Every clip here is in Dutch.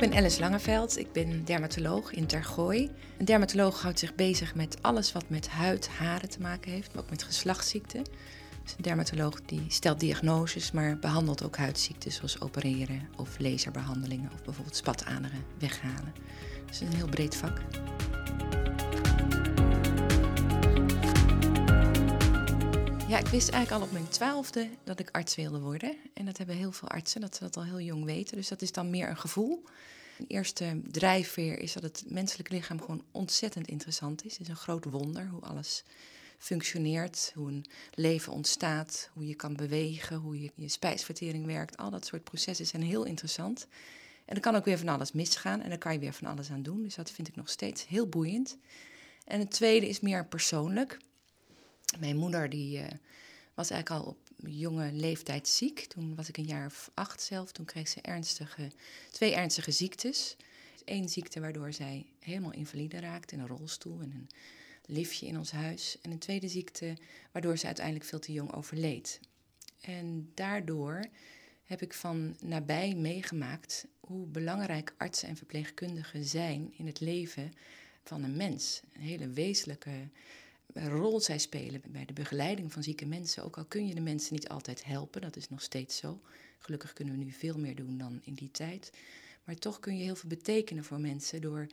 ben Alice Langeveld, ik ben dermatoloog in Tergooi. Een dermatoloog houdt zich bezig met alles wat met huid, haren te maken heeft, maar ook met geslachtsziekten. Dus een dermatoloog die stelt diagnoses, maar behandelt ook huidziekten zoals opereren of laserbehandelingen of bijvoorbeeld spataderen weghalen. Dus een heel breed vak. Ja, ik wist eigenlijk al op mijn twaalfde dat ik arts wilde worden. En dat hebben heel veel artsen, dat ze dat al heel jong weten. Dus dat is dan meer een gevoel. De eerste drijfveer is dat het menselijk lichaam gewoon ontzettend interessant is. Het is een groot wonder hoe alles functioneert, hoe een leven ontstaat, hoe je kan bewegen, hoe je, je spijsvertering werkt. Al dat soort processen zijn heel interessant. En er kan ook weer van alles misgaan en daar kan je weer van alles aan doen. Dus dat vind ik nog steeds heel boeiend. En het tweede is meer persoonlijk. Mijn moeder die, uh, was eigenlijk al op jonge leeftijd ziek. Toen was ik een jaar of acht zelf. Toen kreeg ze ernstige, twee ernstige ziektes. Eén ziekte waardoor zij helemaal invalide raakte in een rolstoel en een liftje in ons huis. En een tweede ziekte waardoor ze uiteindelijk veel te jong overleed. En daardoor heb ik van nabij meegemaakt hoe belangrijk artsen en verpleegkundigen zijn in het leven van een mens. Een hele wezenlijke rol zij spelen bij de begeleiding van zieke mensen. Ook al kun je de mensen niet altijd helpen, dat is nog steeds zo. Gelukkig kunnen we nu veel meer doen dan in die tijd. Maar toch kun je heel veel betekenen voor mensen door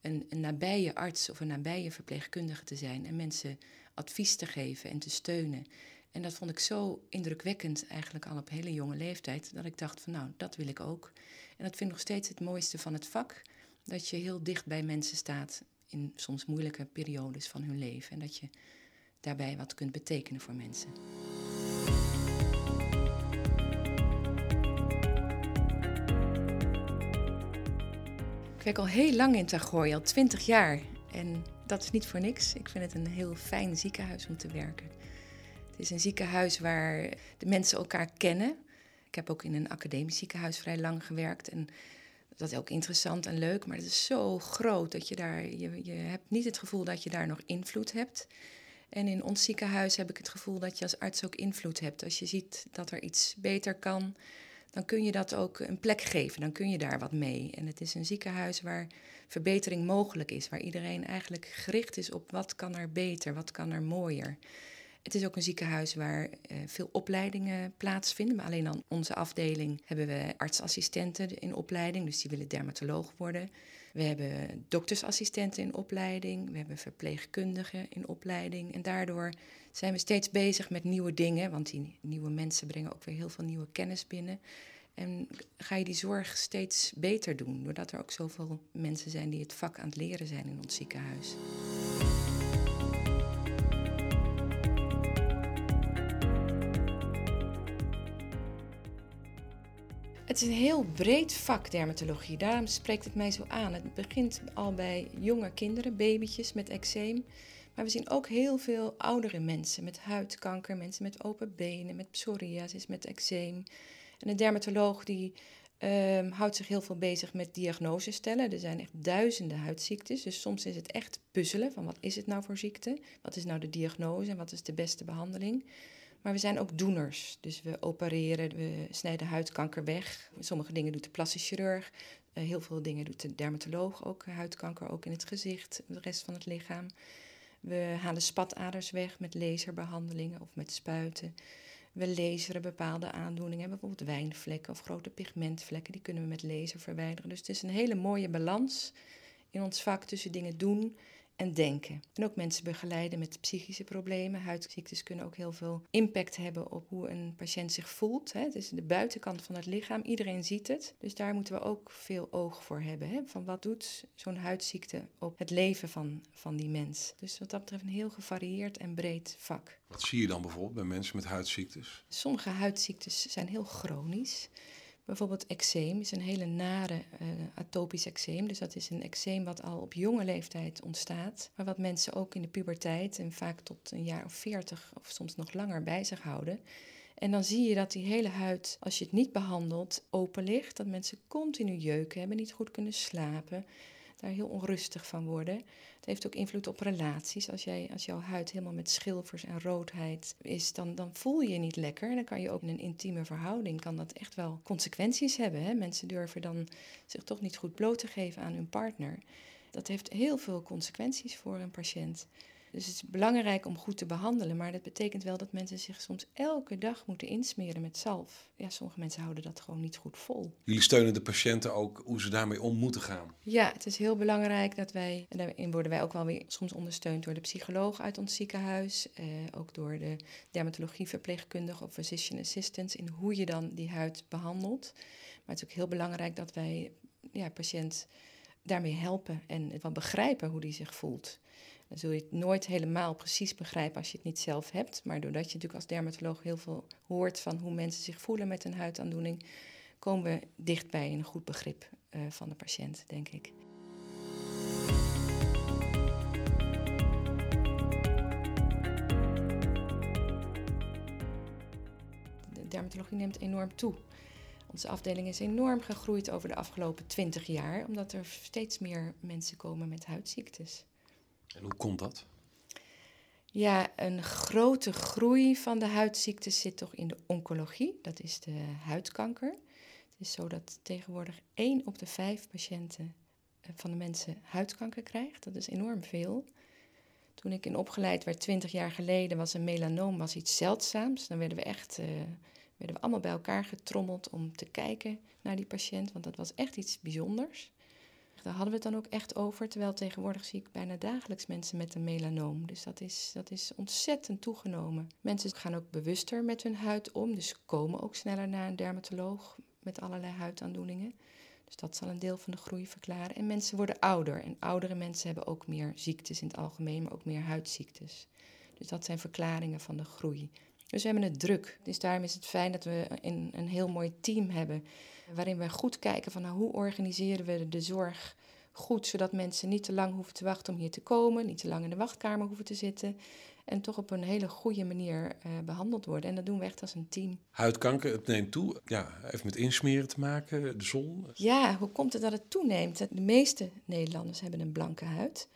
een, een nabije arts of een nabije verpleegkundige te zijn en mensen advies te geven en te steunen. En dat vond ik zo indrukwekkend, eigenlijk al op hele jonge leeftijd, dat ik dacht van nou, dat wil ik ook. En dat vind ik nog steeds het mooiste van het vak, dat je heel dicht bij mensen staat in soms moeilijke periodes van hun leven en dat je daarbij wat kunt betekenen voor mensen. Ik werk al heel lang in Tagooi, al twintig jaar. En dat is niet voor niks. Ik vind het een heel fijn ziekenhuis om te werken. Het is een ziekenhuis waar de mensen elkaar kennen. Ik heb ook in een academisch ziekenhuis vrij lang gewerkt. En dat is ook interessant en leuk, maar het is zo groot dat je daar, je, je hebt niet het gevoel dat je daar nog invloed hebt. En in ons ziekenhuis heb ik het gevoel dat je als arts ook invloed hebt. Als je ziet dat er iets beter kan, dan kun je dat ook een plek geven. Dan kun je daar wat mee. En het is een ziekenhuis waar verbetering mogelijk is, waar iedereen eigenlijk gericht is op wat kan er beter, wat kan er mooier. Het is ook een ziekenhuis waar uh, veel opleidingen plaatsvinden. Maar alleen aan onze afdeling hebben we artsassistenten in opleiding, dus die willen dermatoloog worden. We hebben doktersassistenten in opleiding, we hebben verpleegkundigen in opleiding. En daardoor zijn we steeds bezig met nieuwe dingen, want die nieuwe mensen brengen ook weer heel veel nieuwe kennis binnen. En ga je die zorg steeds beter doen, doordat er ook zoveel mensen zijn die het vak aan het leren zijn in ons ziekenhuis. Het is een heel breed vak, dermatologie. Daarom spreekt het mij zo aan. Het begint al bij jonge kinderen, babytjes met eczeem. Maar we zien ook heel veel oudere mensen met huidkanker, mensen met open benen, met psoriasis, met eczeem. En een dermatoloog die um, houdt zich heel veel bezig met diagnose stellen. Er zijn echt duizenden huidziektes, dus soms is het echt puzzelen van wat is het nou voor ziekte? Wat is nou de diagnose en wat is de beste behandeling? Maar we zijn ook doeners. Dus we opereren, we snijden huidkanker weg. Sommige dingen doet de plastisch chirurg. Uh, heel veel dingen doet de dermatoloog ook. Huidkanker ook in het gezicht, de rest van het lichaam. We halen spataders weg met laserbehandelingen of met spuiten. We laseren bepaalde aandoeningen, bijvoorbeeld wijnvlekken of grote pigmentvlekken. Die kunnen we met laser verwijderen. Dus het is een hele mooie balans in ons vak tussen dingen doen en denken. En ook mensen begeleiden met psychische problemen. Huidziektes kunnen ook heel veel impact hebben op hoe een patiënt zich voelt. Het is de buitenkant van het lichaam, iedereen ziet het. Dus daar moeten we ook veel oog voor hebben. Hè? Van wat doet zo'n huidziekte op het leven van, van die mens? Dus wat dat betreft een heel gevarieerd en breed vak. Wat zie je dan bijvoorbeeld bij mensen met huidziektes? Sommige huidziektes zijn heel chronisch. Bijvoorbeeld eczeem is een hele nare uh, atopisch eczeem. Dus dat is een eczeem wat al op jonge leeftijd ontstaat. Maar wat mensen ook in de puberteit en vaak tot een jaar of veertig of soms nog langer bij zich houden. En dan zie je dat die hele huid, als je het niet behandelt, open ligt. Dat mensen continu jeuken hebben, niet goed kunnen slapen. Daar heel onrustig van worden. Het heeft ook invloed op relaties. Als, jij, als jouw huid helemaal met schilfers en roodheid is, dan, dan voel je je niet lekker. En dan kan je ook in een intieme verhouding, kan dat echt wel consequenties hebben. Hè? Mensen durven dan zich toch niet goed bloot te geven aan hun partner. Dat heeft heel veel consequenties voor een patiënt. Dus het is belangrijk om goed te behandelen, maar dat betekent wel dat mensen zich soms elke dag moeten insmeren met zalf. Ja, sommige mensen houden dat gewoon niet goed vol. Jullie steunen de patiënten ook hoe ze daarmee om moeten gaan. Ja, het is heel belangrijk dat wij, en daarin worden wij ook wel weer soms ondersteund door de psycholoog uit ons ziekenhuis, eh, ook door de dermatologieverpleegkundige of physician assistants, in hoe je dan die huid behandelt. Maar het is ook heel belangrijk dat wij ja, patiënt daarmee helpen en wel begrijpen hoe die zich voelt. Dan zul je het nooit helemaal precies begrijpen als je het niet zelf hebt. Maar doordat je natuurlijk als dermatoloog heel veel hoort van hoe mensen zich voelen met een huidaandoening, komen we dichtbij een goed begrip uh, van de patiënt, denk ik. De dermatologie neemt enorm toe. Onze afdeling is enorm gegroeid over de afgelopen 20 jaar, omdat er steeds meer mensen komen met huidziektes. En hoe komt dat? Ja, een grote groei van de huidziektes zit toch in de oncologie. Dat is de huidkanker. Het is zo dat tegenwoordig 1 op de 5 patiënten eh, van de mensen huidkanker krijgt. Dat is enorm veel. Toen ik in opgeleid werd 20 jaar geleden was een melanoom was iets zeldzaams. Dan werden we echt uh, werden we allemaal bij elkaar getrommeld om te kijken naar die patiënt, want dat was echt iets bijzonders. Daar hadden we het dan ook echt over, terwijl tegenwoordig zie ik bijna dagelijks mensen met een melanoom. Dus dat is, dat is ontzettend toegenomen. Mensen gaan ook bewuster met hun huid om, dus komen ook sneller naar een dermatoloog met allerlei huidaandoeningen. Dus dat zal een deel van de groei verklaren. En mensen worden ouder. En oudere mensen hebben ook meer ziektes in het algemeen, maar ook meer huidziektes. Dus dat zijn verklaringen van de groei. Dus we hebben het druk. Dus daarom is het fijn dat we een, een heel mooi team hebben waarin we goed kijken van nou, hoe organiseren we de zorg goed, zodat mensen niet te lang hoeven te wachten om hier te komen, niet te lang in de wachtkamer hoeven te zitten en toch op een hele goede manier uh, behandeld worden. En dat doen we echt als een team. Huidkanker, het neemt toe. Ja, heeft met insmeren te maken, de zon. Ja, hoe komt het dat het toeneemt? De meeste Nederlanders hebben een blanke huid.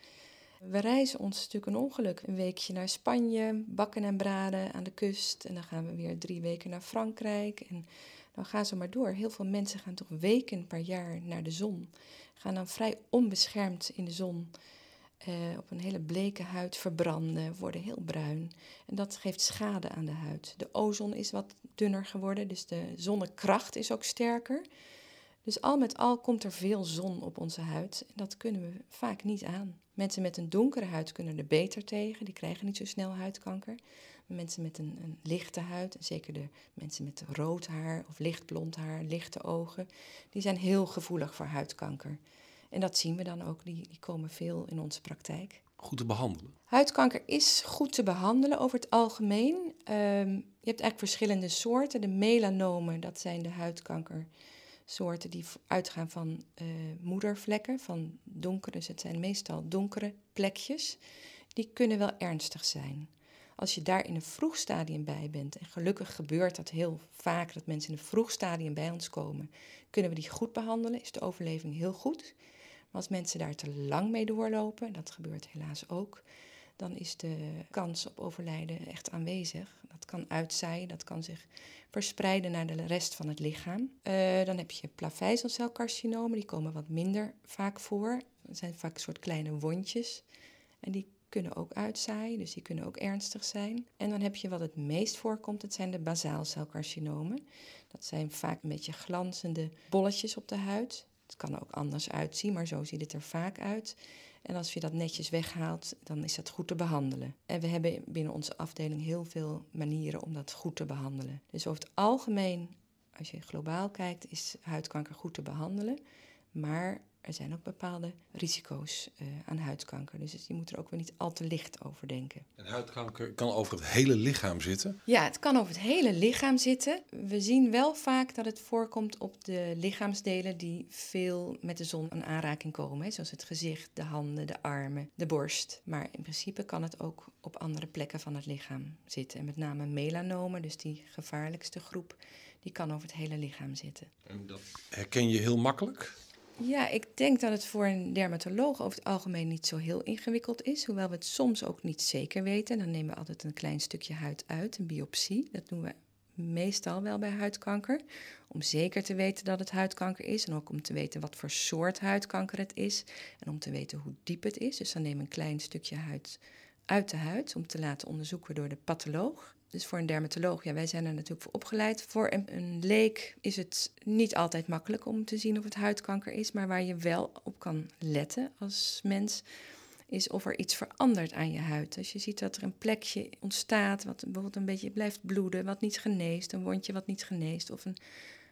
We reizen ons natuurlijk een ongeluk. Een weekje naar Spanje, bakken en braden aan de kust. En dan gaan we weer drie weken naar Frankrijk. En dan gaan ze maar door. Heel veel mensen gaan toch weken per jaar naar de zon. Gaan dan vrij onbeschermd in de zon. Uh, op een hele bleke huid verbranden, worden heel bruin. En dat geeft schade aan de huid. De ozon is wat dunner geworden, dus de zonnekracht is ook sterker. Dus al met al komt er veel zon op onze huid. En dat kunnen we vaak niet aan. Mensen met een donkere huid kunnen er beter tegen. Die krijgen niet zo snel huidkanker. Mensen met een, een lichte huid, zeker de mensen met rood haar of lichtblond haar, lichte ogen, die zijn heel gevoelig voor huidkanker. En dat zien we dan ook, die, die komen veel in onze praktijk. Goed te behandelen? Huidkanker is goed te behandelen over het algemeen. Um, je hebt eigenlijk verschillende soorten. De melanomen, dat zijn de huidkankersoorten die uitgaan van uh, moedervlekken, van donkere, dus het zijn meestal donkere plekjes. Die kunnen wel ernstig zijn. Als je daar in een vroeg stadium bij bent, en gelukkig gebeurt dat heel vaak dat mensen in een vroeg stadium bij ons komen, kunnen we die goed behandelen, is de overleving heel goed. Maar als mensen daar te lang mee doorlopen, dat gebeurt helaas ook, dan is de kans op overlijden echt aanwezig. Dat kan uitzaaien, dat kan zich verspreiden naar de rest van het lichaam. Uh, dan heb je plavezelcelcarcinomen, die komen wat minder vaak voor. Dat zijn vaak een soort kleine wondjes. En die kunnen ook uitzaaien, dus die kunnen ook ernstig zijn. En dan heb je wat het meest voorkomt, dat zijn de basaalcelcarcinomen. Dat zijn vaak een beetje glanzende bolletjes op de huid. Het kan ook anders uitzien, maar zo ziet het er vaak uit. En als je dat netjes weghaalt, dan is dat goed te behandelen. En we hebben binnen onze afdeling heel veel manieren om dat goed te behandelen. Dus over het algemeen, als je globaal kijkt, is huidkanker goed te behandelen. Maar er zijn ook bepaalde risico's uh, aan huidkanker. Dus je moet er ook weer niet al te licht over denken. En huidkanker kan over het hele lichaam zitten? Ja, het kan over het hele lichaam zitten. We zien wel vaak dat het voorkomt op de lichaamsdelen die veel met de zon in aanraking komen. Hè, zoals het gezicht, de handen, de armen, de borst. Maar in principe kan het ook op andere plekken van het lichaam zitten. En met name melanomen, dus die gevaarlijkste groep, die kan over het hele lichaam zitten. En dat herken je heel makkelijk? Ja, ik denk dat het voor een dermatoloog over het algemeen niet zo heel ingewikkeld is. Hoewel we het soms ook niet zeker weten. Dan nemen we altijd een klein stukje huid uit, een biopsie. Dat doen we meestal wel bij huidkanker. Om zeker te weten dat het huidkanker is. En ook om te weten wat voor soort huidkanker het is. En om te weten hoe diep het is. Dus dan nemen we een klein stukje huid uit de huid om te laten onderzoeken door de patholoog. Dus voor een dermatoloog, ja, wij zijn er natuurlijk voor opgeleid. Voor een, een, leek is het niet altijd makkelijk om te zien of het huidkanker is, maar waar je wel op kan letten als mens, is of er iets verandert aan je huid. Als je ziet dat er een plekje ontstaat, wat bijvoorbeeld een beetje blijft bloeden, wat niet geneest, een wondje wat niet geneest, of een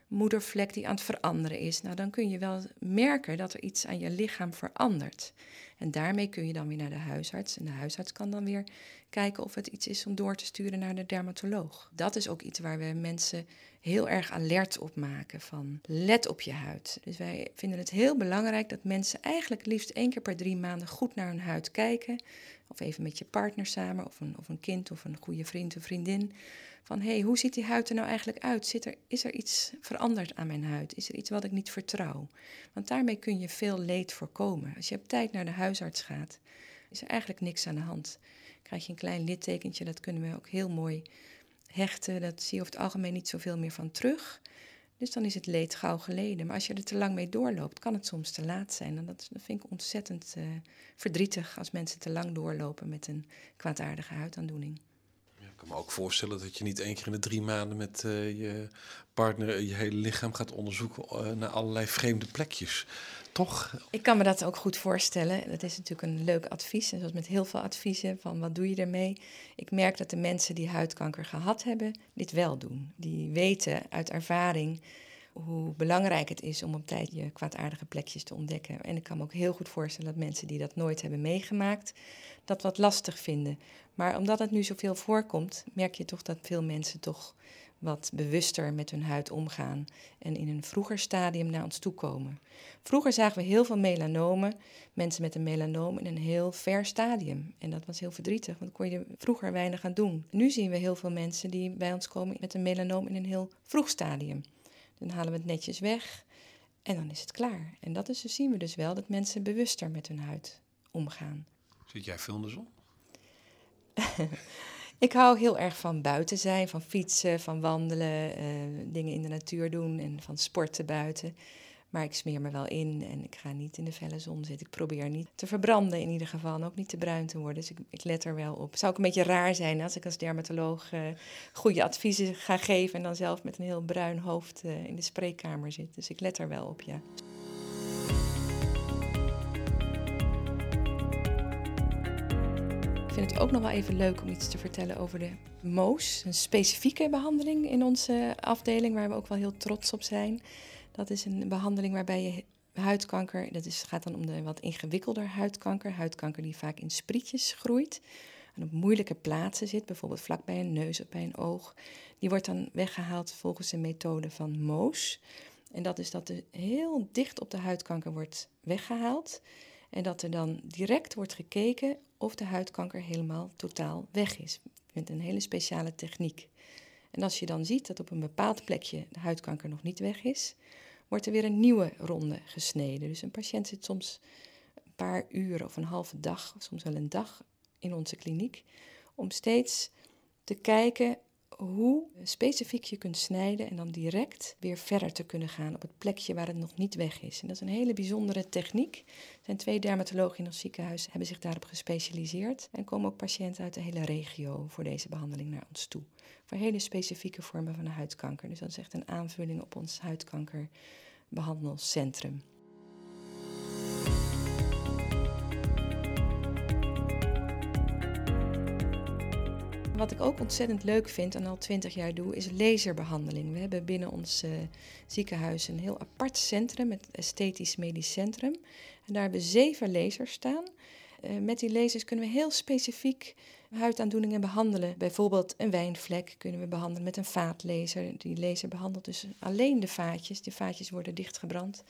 moedervlek die aan het veranderen is, nou dan kun je wel merken dat er iets aan je lichaam verandert. En daarmee kun je dan weer naar de huisarts. En de huisarts kan dan weer kijken of het iets is om door te sturen naar de dermatoloog. Dat is ook iets waar we mensen heel erg alert op maken van let op je huid. Dus wij vinden het heel belangrijk dat mensen eigenlijk liefst één keer per drie maanden goed naar hun huid kijken. Of even met je partner samen, of een, of een kind of een goede vriend of vriendin van hé, hey, hoe ziet die huid er nou eigenlijk uit? Zit er, is er iets veranderd aan mijn huid? Is er iets wat ik niet vertrouw? Want daarmee kun je veel leed voorkomen. Als je op tijd naar de huisarts gaat, is er eigenlijk niks aan de hand. Krijg je een klein littekentje, dat kunnen we ook heel mooi hechten. Dat zie je over het algemeen niet zoveel meer van terug. Dus dan is het leed gauw geleden. Maar als je er te lang mee doorloopt, kan het soms te laat zijn. En dat, vind ik ontzettend uh, verdrietig als mensen te lang doorlopen met een kwaadaardige huidaandoening kan me ook voorstellen dat je niet één keer in de drie maanden met uh, je partner je hele lichaam gaat onderzoeken uh, naar allerlei vreemde plekjes. Toch? Ik kan me dat ook goed voorstellen. Dat is natuurlijk een leuk advies. En zoals met heel veel adviezen van wat doe je ermee. Ik merk dat de mensen die huidkanker gehad hebben, dit wel doen. Die weten uit ervaring hoe belangrijk het is om op tijd je kwaadaardige plekjes te ontdekken. En ik kan me ook heel goed voorstellen dat mensen die dat nooit hebben meegemaakt, dat wat lastig vinden. Maar omdat het nu zoveel voorkomt, merk je toch dat veel mensen toch wat bewuster met hun huid omgaan en in een vroeger stadium naar ons toe komen. Vroeger zagen we heel veel melanomen, mensen met een melanoom in een heel ver stadium. En dat was heel verdrietig, want kon je vroeger weinig aan doen. Nu zien we heel veel mensen die bij ons komen met een melanoom in een heel vroeg stadium. Dan halen we het netjes weg en dan is het klaar. En dat is, dus zien we dus wel, dat mensen bewuster met hun huid omgaan. Zit jij veel in de zon? ik hou heel erg van buiten zijn, van fietsen, van wandelen, uh, dingen in de natuur doen en van sporten buiten. Maar ik smeer me wel in en ik ga niet in de felle zon zitten. Ik probeer niet te verbranden in ieder geval en ook niet te bruin te worden. Dus ik, ik let er wel op. Zou ook een beetje raar zijn als ik als dermatoloog uh, goede adviezen ga geven... en dan zelf met een heel bruin hoofd uh, in de spreekkamer zit. Dus ik let er wel op, ja. Ik vind het ook nog wel even leuk om iets te vertellen over de MOOS. Een specifieke behandeling in onze afdeling waar we ook wel heel trots op zijn. Dat is een behandeling waarbij je huidkanker, dat is, gaat dan om de wat ingewikkelder huidkanker, huidkanker die vaak in sprietjes groeit en op moeilijke plaatsen zit, bijvoorbeeld vlak bij een neus of bij een oog. Die wordt dan weggehaald volgens de methode van Moos. En dat is dat er heel dicht op de huidkanker wordt weggehaald. En dat er dan direct wordt gekeken of de huidkanker helemaal totaal weg is. Met een hele speciale techniek. En als je dan ziet dat op een bepaald plekje de huidkanker nog niet weg is, wordt er weer een nieuwe ronde gesneden. Dus een patiënt zit soms een paar uur of een halve dag, soms wel een dag in onze kliniek, om steeds te kijken hoe specifiek je kunt snijden en dan direct weer verder te kunnen gaan op het plekje waar het nog niet weg is. En dat is een hele bijzondere techniek. Er zijn twee dermatologen in ons ziekenhuis hebben zich daarop gespecialiseerd en komen ook patiënten uit de hele regio voor deze behandeling naar ons toe. Voor hele specifieke vormen van huidkanker. Dus dat is echt een aanvulling op ons huidkankerbehandelcentrum. Wat ik ook ontzettend leuk vind en al twintig jaar doe, is laserbehandeling. We hebben binnen ons uh, ziekenhuis een heel apart centrum, het Esthetisch Medisch Centrum. En daar hebben we zeven lasers staan. Uh, met die lasers kunnen we heel specifiek huidaandoeningen behandelen. Bijvoorbeeld een wijnvlek kunnen we behandelen met een vaatlaser. Die laser behandelt dus alleen de vaatjes. Die vaatjes worden dichtgebrand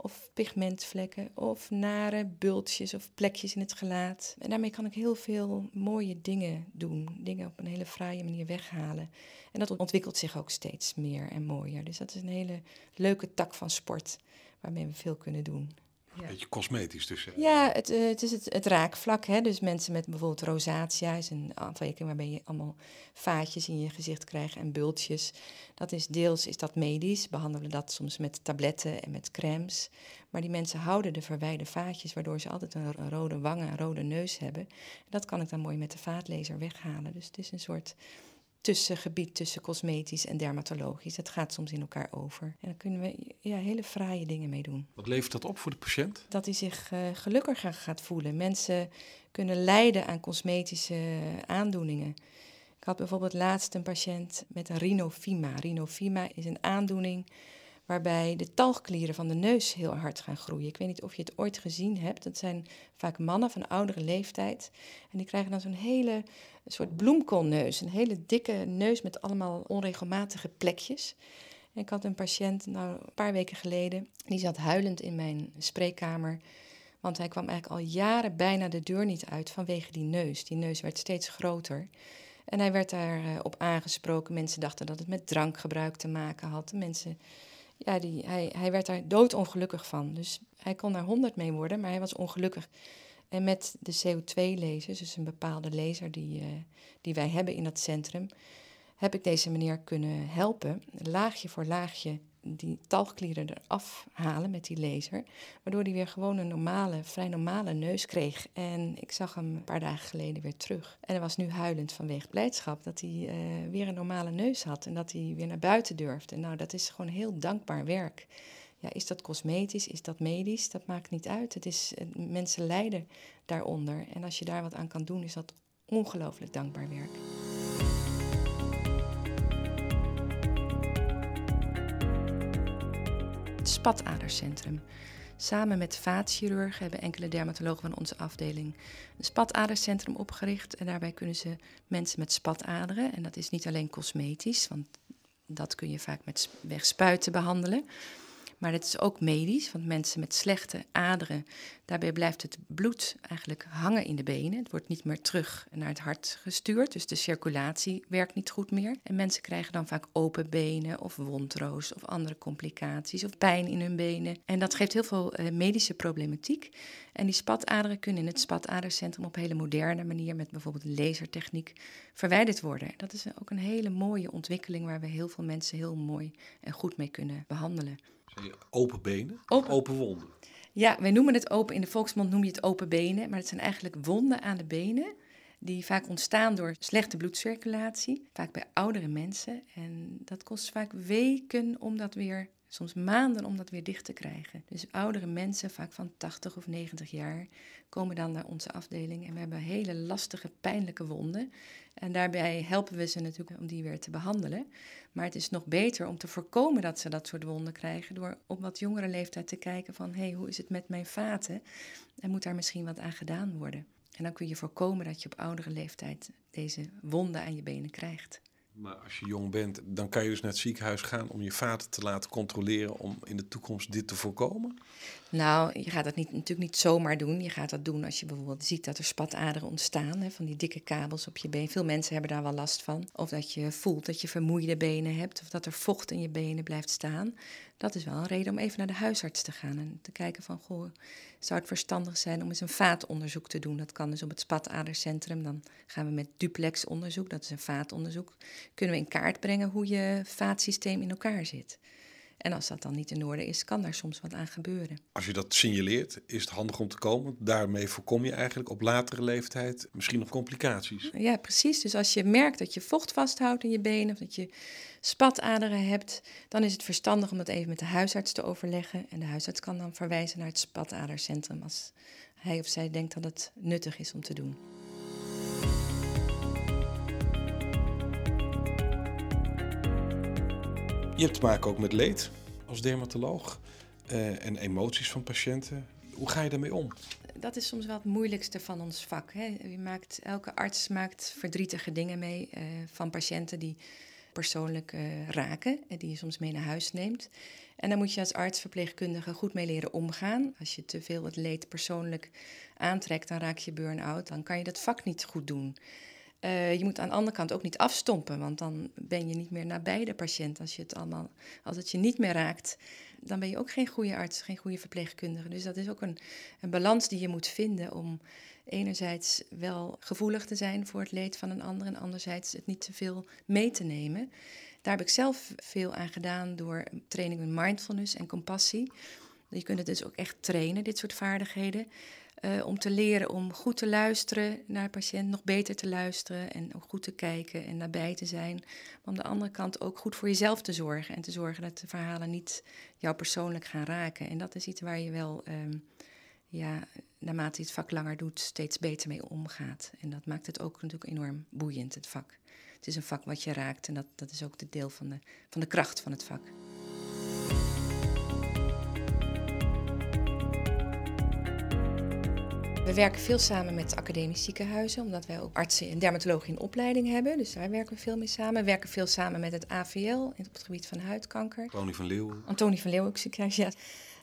of pigmentvlekken of nare bultjes of plekjes in het gelaat. En daarmee kan ik heel veel mooie dingen doen, dingen op een hele fraaie manier weghalen. En dat ontwikkelt zich ook steeds meer en mooier. Dus dat is een hele leuke tak van sport waarmee we veel kunnen doen. Ja. Beetje cosmetisch dus. Ja, het, uh, het is het, het, raakvlak. Hè? Dus mensen met bijvoorbeeld rosatia is een afwijking waarbij je allemaal vaatjes in je gezicht krijgt en bultjes. Dat is deels is dat medisch, behandelen dat soms met tabletten en met crèmes. Maar die mensen houden de verwijde vaatjes, waardoor ze altijd een rode wangen, een rode neus hebben. En dat kan ik dan mooi met de vaatlezer weghalen. Dus het is een soort tussengebied tussen cosmetisch en dermatologisch. Het gaat soms in elkaar over. En daar kunnen we ja, hele fraaie dingen mee doen. Wat levert dat op voor de patiënt? Dat hij zich uh, gelukkiger gaat voelen. Mensen kunnen lijden aan cosmetische aandoeningen. Ik had bijvoorbeeld laatst een patiënt met een rhinofima. Rhinofima is een aandoening waarbij de talgklieren van de neus heel hard gaan groeien. Ik weet niet of je het ooit gezien hebt. Dat zijn vaak mannen van oudere leeftijd. En die krijgen dan zo'n hele soort bloemkoolneus. Een hele dikke neus met allemaal onregelmatige plekjes. Ik had een patiënt, nou, een paar weken geleden, die zat huilend in mijn spreekkamer. Want hij kwam eigenlijk al jaren bijna de deur niet uit vanwege die neus. Die neus werd steeds groter. En hij werd daarop op aangesproken. Mensen dachten dat het met drankgebruik te maken had. Mensen ja, die, hij, hij werd daar doodongelukkig van. Dus hij kon daar 100 mee worden, maar hij was ongelukkig. En met de CO2-lasers, dus een bepaalde laser die, uh, die wij hebben in dat centrum, heb ik deze meneer kunnen helpen, laagje voor laagje die talgklieren eraf halen met die laser. Waardoor hij weer gewoon een normale, vrij normale neus kreeg. En ik zag hem een paar dagen geleden weer terug. En hij was nu huilend vanwege blijdschap dat hij uh, weer een normale neus had. En dat hij weer naar buiten durfde. Nou, dat is gewoon heel dankbaar werk. Ja, is dat cosmetisch, is dat medisch? Dat maakt niet uit. Het is, uh, mensen lijden daaronder. En als je daar wat aan kan doen, is dat ongelooflijk dankbaar werk. Spatadercentrum. Samen met vaatchirurgen hebben enkele dermatologen van onze afdeling een spatadercentrum opgericht. En daarbij kunnen ze mensen met spataderen, en dat is niet alleen cosmetisch, want dat kun je vaak met wegspuiten behandelen. Maar het is ook medisch, want mensen met slechte aderen, daarbij blijft het bloed eigenlijk hangen in de benen. Het wordt niet meer terug naar het hart gestuurd, dus de circulatie werkt niet goed meer. En mensen krijgen dan vaak open benen of wondroos of andere complicaties of pijn in hun benen. En dat geeft heel veel uh, medische problematiek. En die spataderen kunnen in het spatadercentrum op hele moderne manier met bijvoorbeeld lasertechniek verwijderd worden. Dat is ook een hele mooie ontwikkeling waar we heel veel mensen heel mooi en goed mee kunnen behandelen. Open benen? Open, open wonden? Ja, wij noemen het open. In de volksmond noem je het open benen. Maar het zijn eigenlijk wonden aan de benen. Die vaak ontstaan door slechte bloedcirculatie. Vaak bij oudere mensen. En dat kost vaak weken om dat weer soms maanden om dat weer dicht te krijgen. Dus oudere mensen, vaak van 80 of 90 jaar, komen dan naar onze afdeling en we hebben hele lastige, pijnlijke wonden. En daarbij helpen we ze natuurlijk om die weer te behandelen. Maar het is nog beter om te voorkomen dat ze dat soort wonden krijgen door op wat jongere leeftijd te kijken van hé, hey, hoe is het met mijn vaten? En moet daar misschien wat aan gedaan worden? En dan kun je voorkomen dat je op oudere leeftijd deze wonden aan je benen krijgt. Maar als je jong bent, dan kan je dus naar het ziekenhuis gaan om je vaten te laten controleren om in de toekomst dit te voorkomen? Nou, je gaat dat niet, natuurlijk niet zomaar doen. Je gaat dat doen als je bijvoorbeeld ziet dat er spataderen ontstaan, hè, van die dikke kabels op je been. Veel mensen hebben daar wel last van. Of dat je voelt dat je vermoeide benen hebt, of dat er vocht in je benen blijft staan. Dat is wel een reden om even naar de huisarts te gaan en te kijken van, goh, zou het verstandig zijn om eens een vaatonderzoek te doen? Dat kan dus op het spatadercentrum. Dan gaan we met duplex onderzoek, dat is een vaatonderzoek, kunnen we in kaart brengen hoe je vaatsysteem in elkaar zit. En als dat dan niet in orde is, kan daar soms wat aan gebeuren. Als je dat signaleert, is het handig om te komen. Daarmee voorkom je eigenlijk op latere leeftijd misschien nog complicaties. Ja, precies. Dus als je merkt dat je vocht vasthoudt in je benen of dat je spataderen hebt, dan is het verstandig om dat even met de huisarts te overleggen. En de huisarts kan dan verwijzen naar het spatadercentrum als hij of zij denkt dat het nuttig is om te doen. Je hebt te maken ook met leed als dermatoloog uh, en emoties van patiënten. Hoe ga je daarmee om? Dat is soms wel het moeilijkste van ons vak. Hè. Je maakt, elke arts maakt verdrietige dingen mee uh, van patiënten die persoonlijk uh, raken en die je soms mee naar huis neemt. En daar moet je als arts-verpleegkundige goed mee leren omgaan. Als je te veel het leed persoonlijk aantrekt, dan raak je burn-out. Dan kan je dat vak niet goed doen. Uh, je moet aan de andere kant ook niet afstompen, want dan ben je niet meer nabij de patiënt. Als, je het allemaal, als het je niet meer raakt, dan ben je ook geen goede arts, geen goede verpleegkundige. Dus dat is ook een, een balans die je moet vinden om enerzijds wel gevoelig te zijn voor het leed van een ander en anderzijds het niet te veel mee te nemen. Daar heb ik zelf veel aan gedaan door training in mindfulness en compassie. Je kunt het dus ook echt trainen, dit soort vaardigheden. Uh, om te leren om goed te luisteren naar de patiënt, nog beter te luisteren en ook goed te kijken en nabij te zijn. Maar aan de andere kant ook goed voor jezelf te zorgen en te zorgen dat de verhalen niet jou persoonlijk gaan raken. En dat is iets waar je wel, um, ja, naarmate je het vak langer doet, steeds beter mee omgaat. En dat maakt het ook natuurlijk enorm boeiend, het vak. Het is een vak wat je raakt en dat, dat is ook de deel van de, van de kracht van het vak. We werken veel samen met academische ziekenhuizen, omdat wij ook artsen en dermatologen in opleiding hebben. Dus daar werken we veel mee samen. We werken veel samen met het AVL op het gebied van huidkanker. Antonie van Leeuwen. Antonie van Leeuwen ziekenhuis, ja.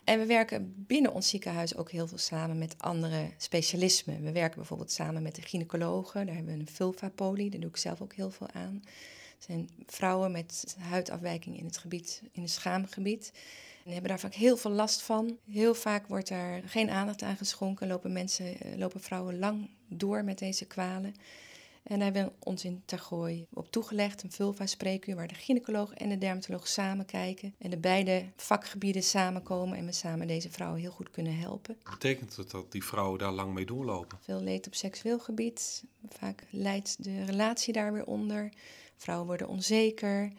En we werken binnen ons ziekenhuis ook heel veel samen met andere specialismen. We werken bijvoorbeeld samen met de gynaecologen. Daar hebben we een vulva-poli, daar doe ik zelf ook heel veel aan. Dat zijn vrouwen met huidafwijking in het gebied, in het schaamgebied. En hebben daar vaak heel veel last van. Heel vaak wordt daar geen aandacht aan geschonken. Lopen mensen, eh, lopen vrouwen lang door met deze kwalen. En daar hebben we ons in Tergooi op toegelegd, een vulva-spreekuur, waar de gynaecoloog en de dermatoloog samen kijken. En de beide vakgebieden samenkomen en we samen deze vrouwen heel goed kunnen helpen. Betekent het dat die vrouwen daar lang mee doorlopen? Veel leed op seksueel gebied. Vaak leidt de relatie daar weer onder. Vrouwen worden onzeker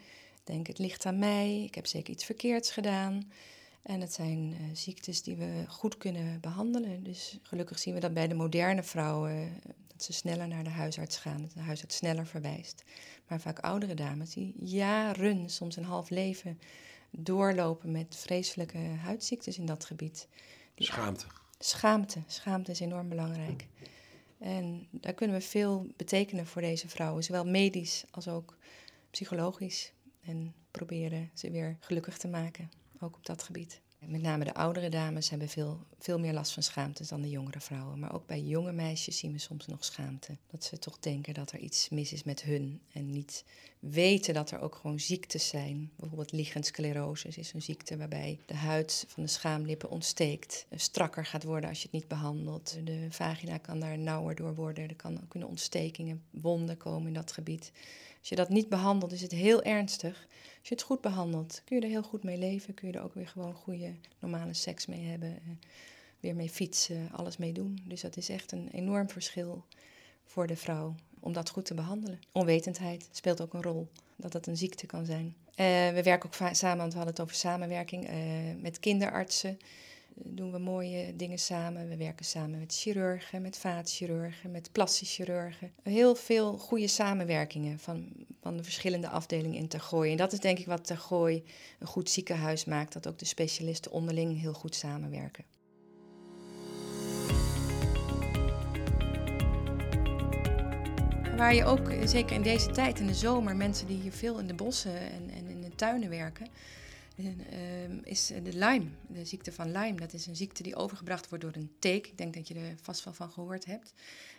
denk het ligt aan mij, ik heb zeker iets verkeerds gedaan. En het zijn uh, ziektes die we goed kunnen behandelen. Dus gelukkig zien we dat bij de moderne vrouwen, eh, dat ze sneller naar de huisarts gaan, dat de huisarts sneller verwijst. Maar vaak oudere dames die jaren, soms een half leven, doorlopen met vreselijke huidziektes in dat gebied. Die schaamte. Schaamte. Schaamte is enorm belangrijk. En daar kunnen we veel betekenen voor deze vrouwen, zowel medisch als ook psychologisch en proberen ze weer gelukkig te maken, ook op dat gebied. Met name de oudere dames hebben veel, veel meer last van schaamte dan de jongere vrouwen. Maar ook bij jonge meisjes zien we soms nog schaamte. Dat ze toch denken dat er iets mis is met hun. En niet weten dat er ook gewoon ziektes zijn. Bijvoorbeeld lichensclerose is een ziekte waarbij de huid van de schaamlippen ontsteekt. Strakker gaat worden als je het niet behandelt. De vagina kan daar nauwer door worden. Er kan, kunnen ontstekingen, wonden komen in dat gebied. Als je dat niet behandelt, is het heel ernstig. Als je het goed behandelt, kun je er heel goed mee leven. Kun je er ook weer gewoon goede, normale seks mee hebben. Eh, weer mee fietsen, alles mee doen. Dus dat is echt een enorm verschil voor de vrouw om dat goed te behandelen. Onwetendheid speelt ook een rol, dat dat een ziekte kan zijn. Uh, we werken ook samen, want we hadden het over samenwerking uh, met kinderartsen doen we mooie dingen samen. We werken samen met chirurgen, met vaatchirurgen, met plastisch chirurgen. Heel veel goede samenwerkingen van, van de verschillende afdelingen in Tergooi. En dat is denk ik wat Tergooi een goed ziekenhuis maakt, dat ook de specialisten onderling heel goed samenwerken. Waar je ook, zeker in deze tijd, in de zomer, mensen die hier veel in de bossen en, en in de tuinen werken, is de Lyme, de ziekte van Lyme. Dat is een ziekte die overgebracht wordt door een teek. Ik denk dat je er vast wel van gehoord hebt.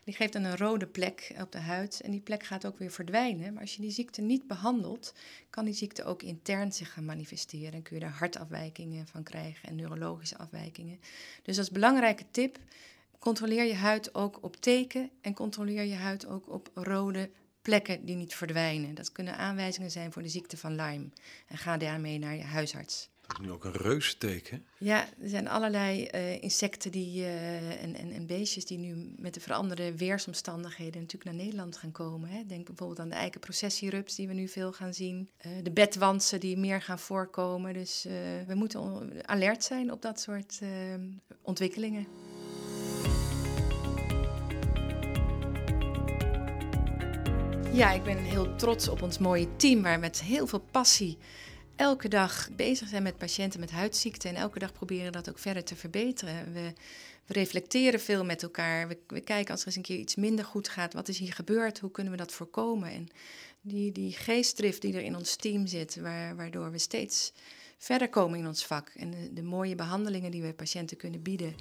Die geeft dan een rode plek op de huid en die plek gaat ook weer verdwijnen. Maar als je die ziekte niet behandelt, kan die ziekte ook intern zich gaan manifesteren. En kun je daar hartafwijkingen van krijgen en neurologische afwijkingen. Dus als belangrijke tip, controleer je huid ook op teken en controleer je huid ook op rode plekken die niet verdwijnen. Dat kunnen aanwijzingen zijn voor de ziekte van Lyme. En ga daarmee naar je huisarts. Dat is nu ook een reusteken. Ja, er zijn allerlei uh, insecten die, uh, en, en, en, beestjes die nu met de veranderde weersomstandigheden natuurlijk naar Nederland gaan komen. Hè. Denk bijvoorbeeld aan de eikenprocessierups die we nu veel gaan zien. Uh, de bedwansen die meer gaan voorkomen. Dus we moeten alert zijn op dat soort ontwikkelingen. Ja, ik ben heel trots op ons mooie team waar we met heel veel passie elke dag bezig zijn met patiënten met huidziekten en elke dag proberen dat ook verder te verbeteren. We, we reflecteren veel met elkaar. We, we, kijken als er eens een keer iets minder goed gaat, wat is hier gebeurd, hoe kunnen we dat voorkomen? En die, die geestdrift die er in ons team zit, waardoor we steeds verder komen in ons vak en de, de mooie behandelingen die we patiënten kunnen bieden,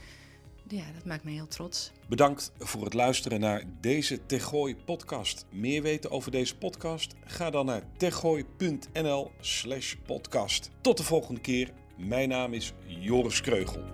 ja, dat maakt me heel trots. Bedankt voor het luisteren naar deze Tegooi podcast. Meer weten over deze podcast? Ga dan naar tegooi.nl slash podcast. Tot de volgende keer. Mijn naam is Joris Kreugel.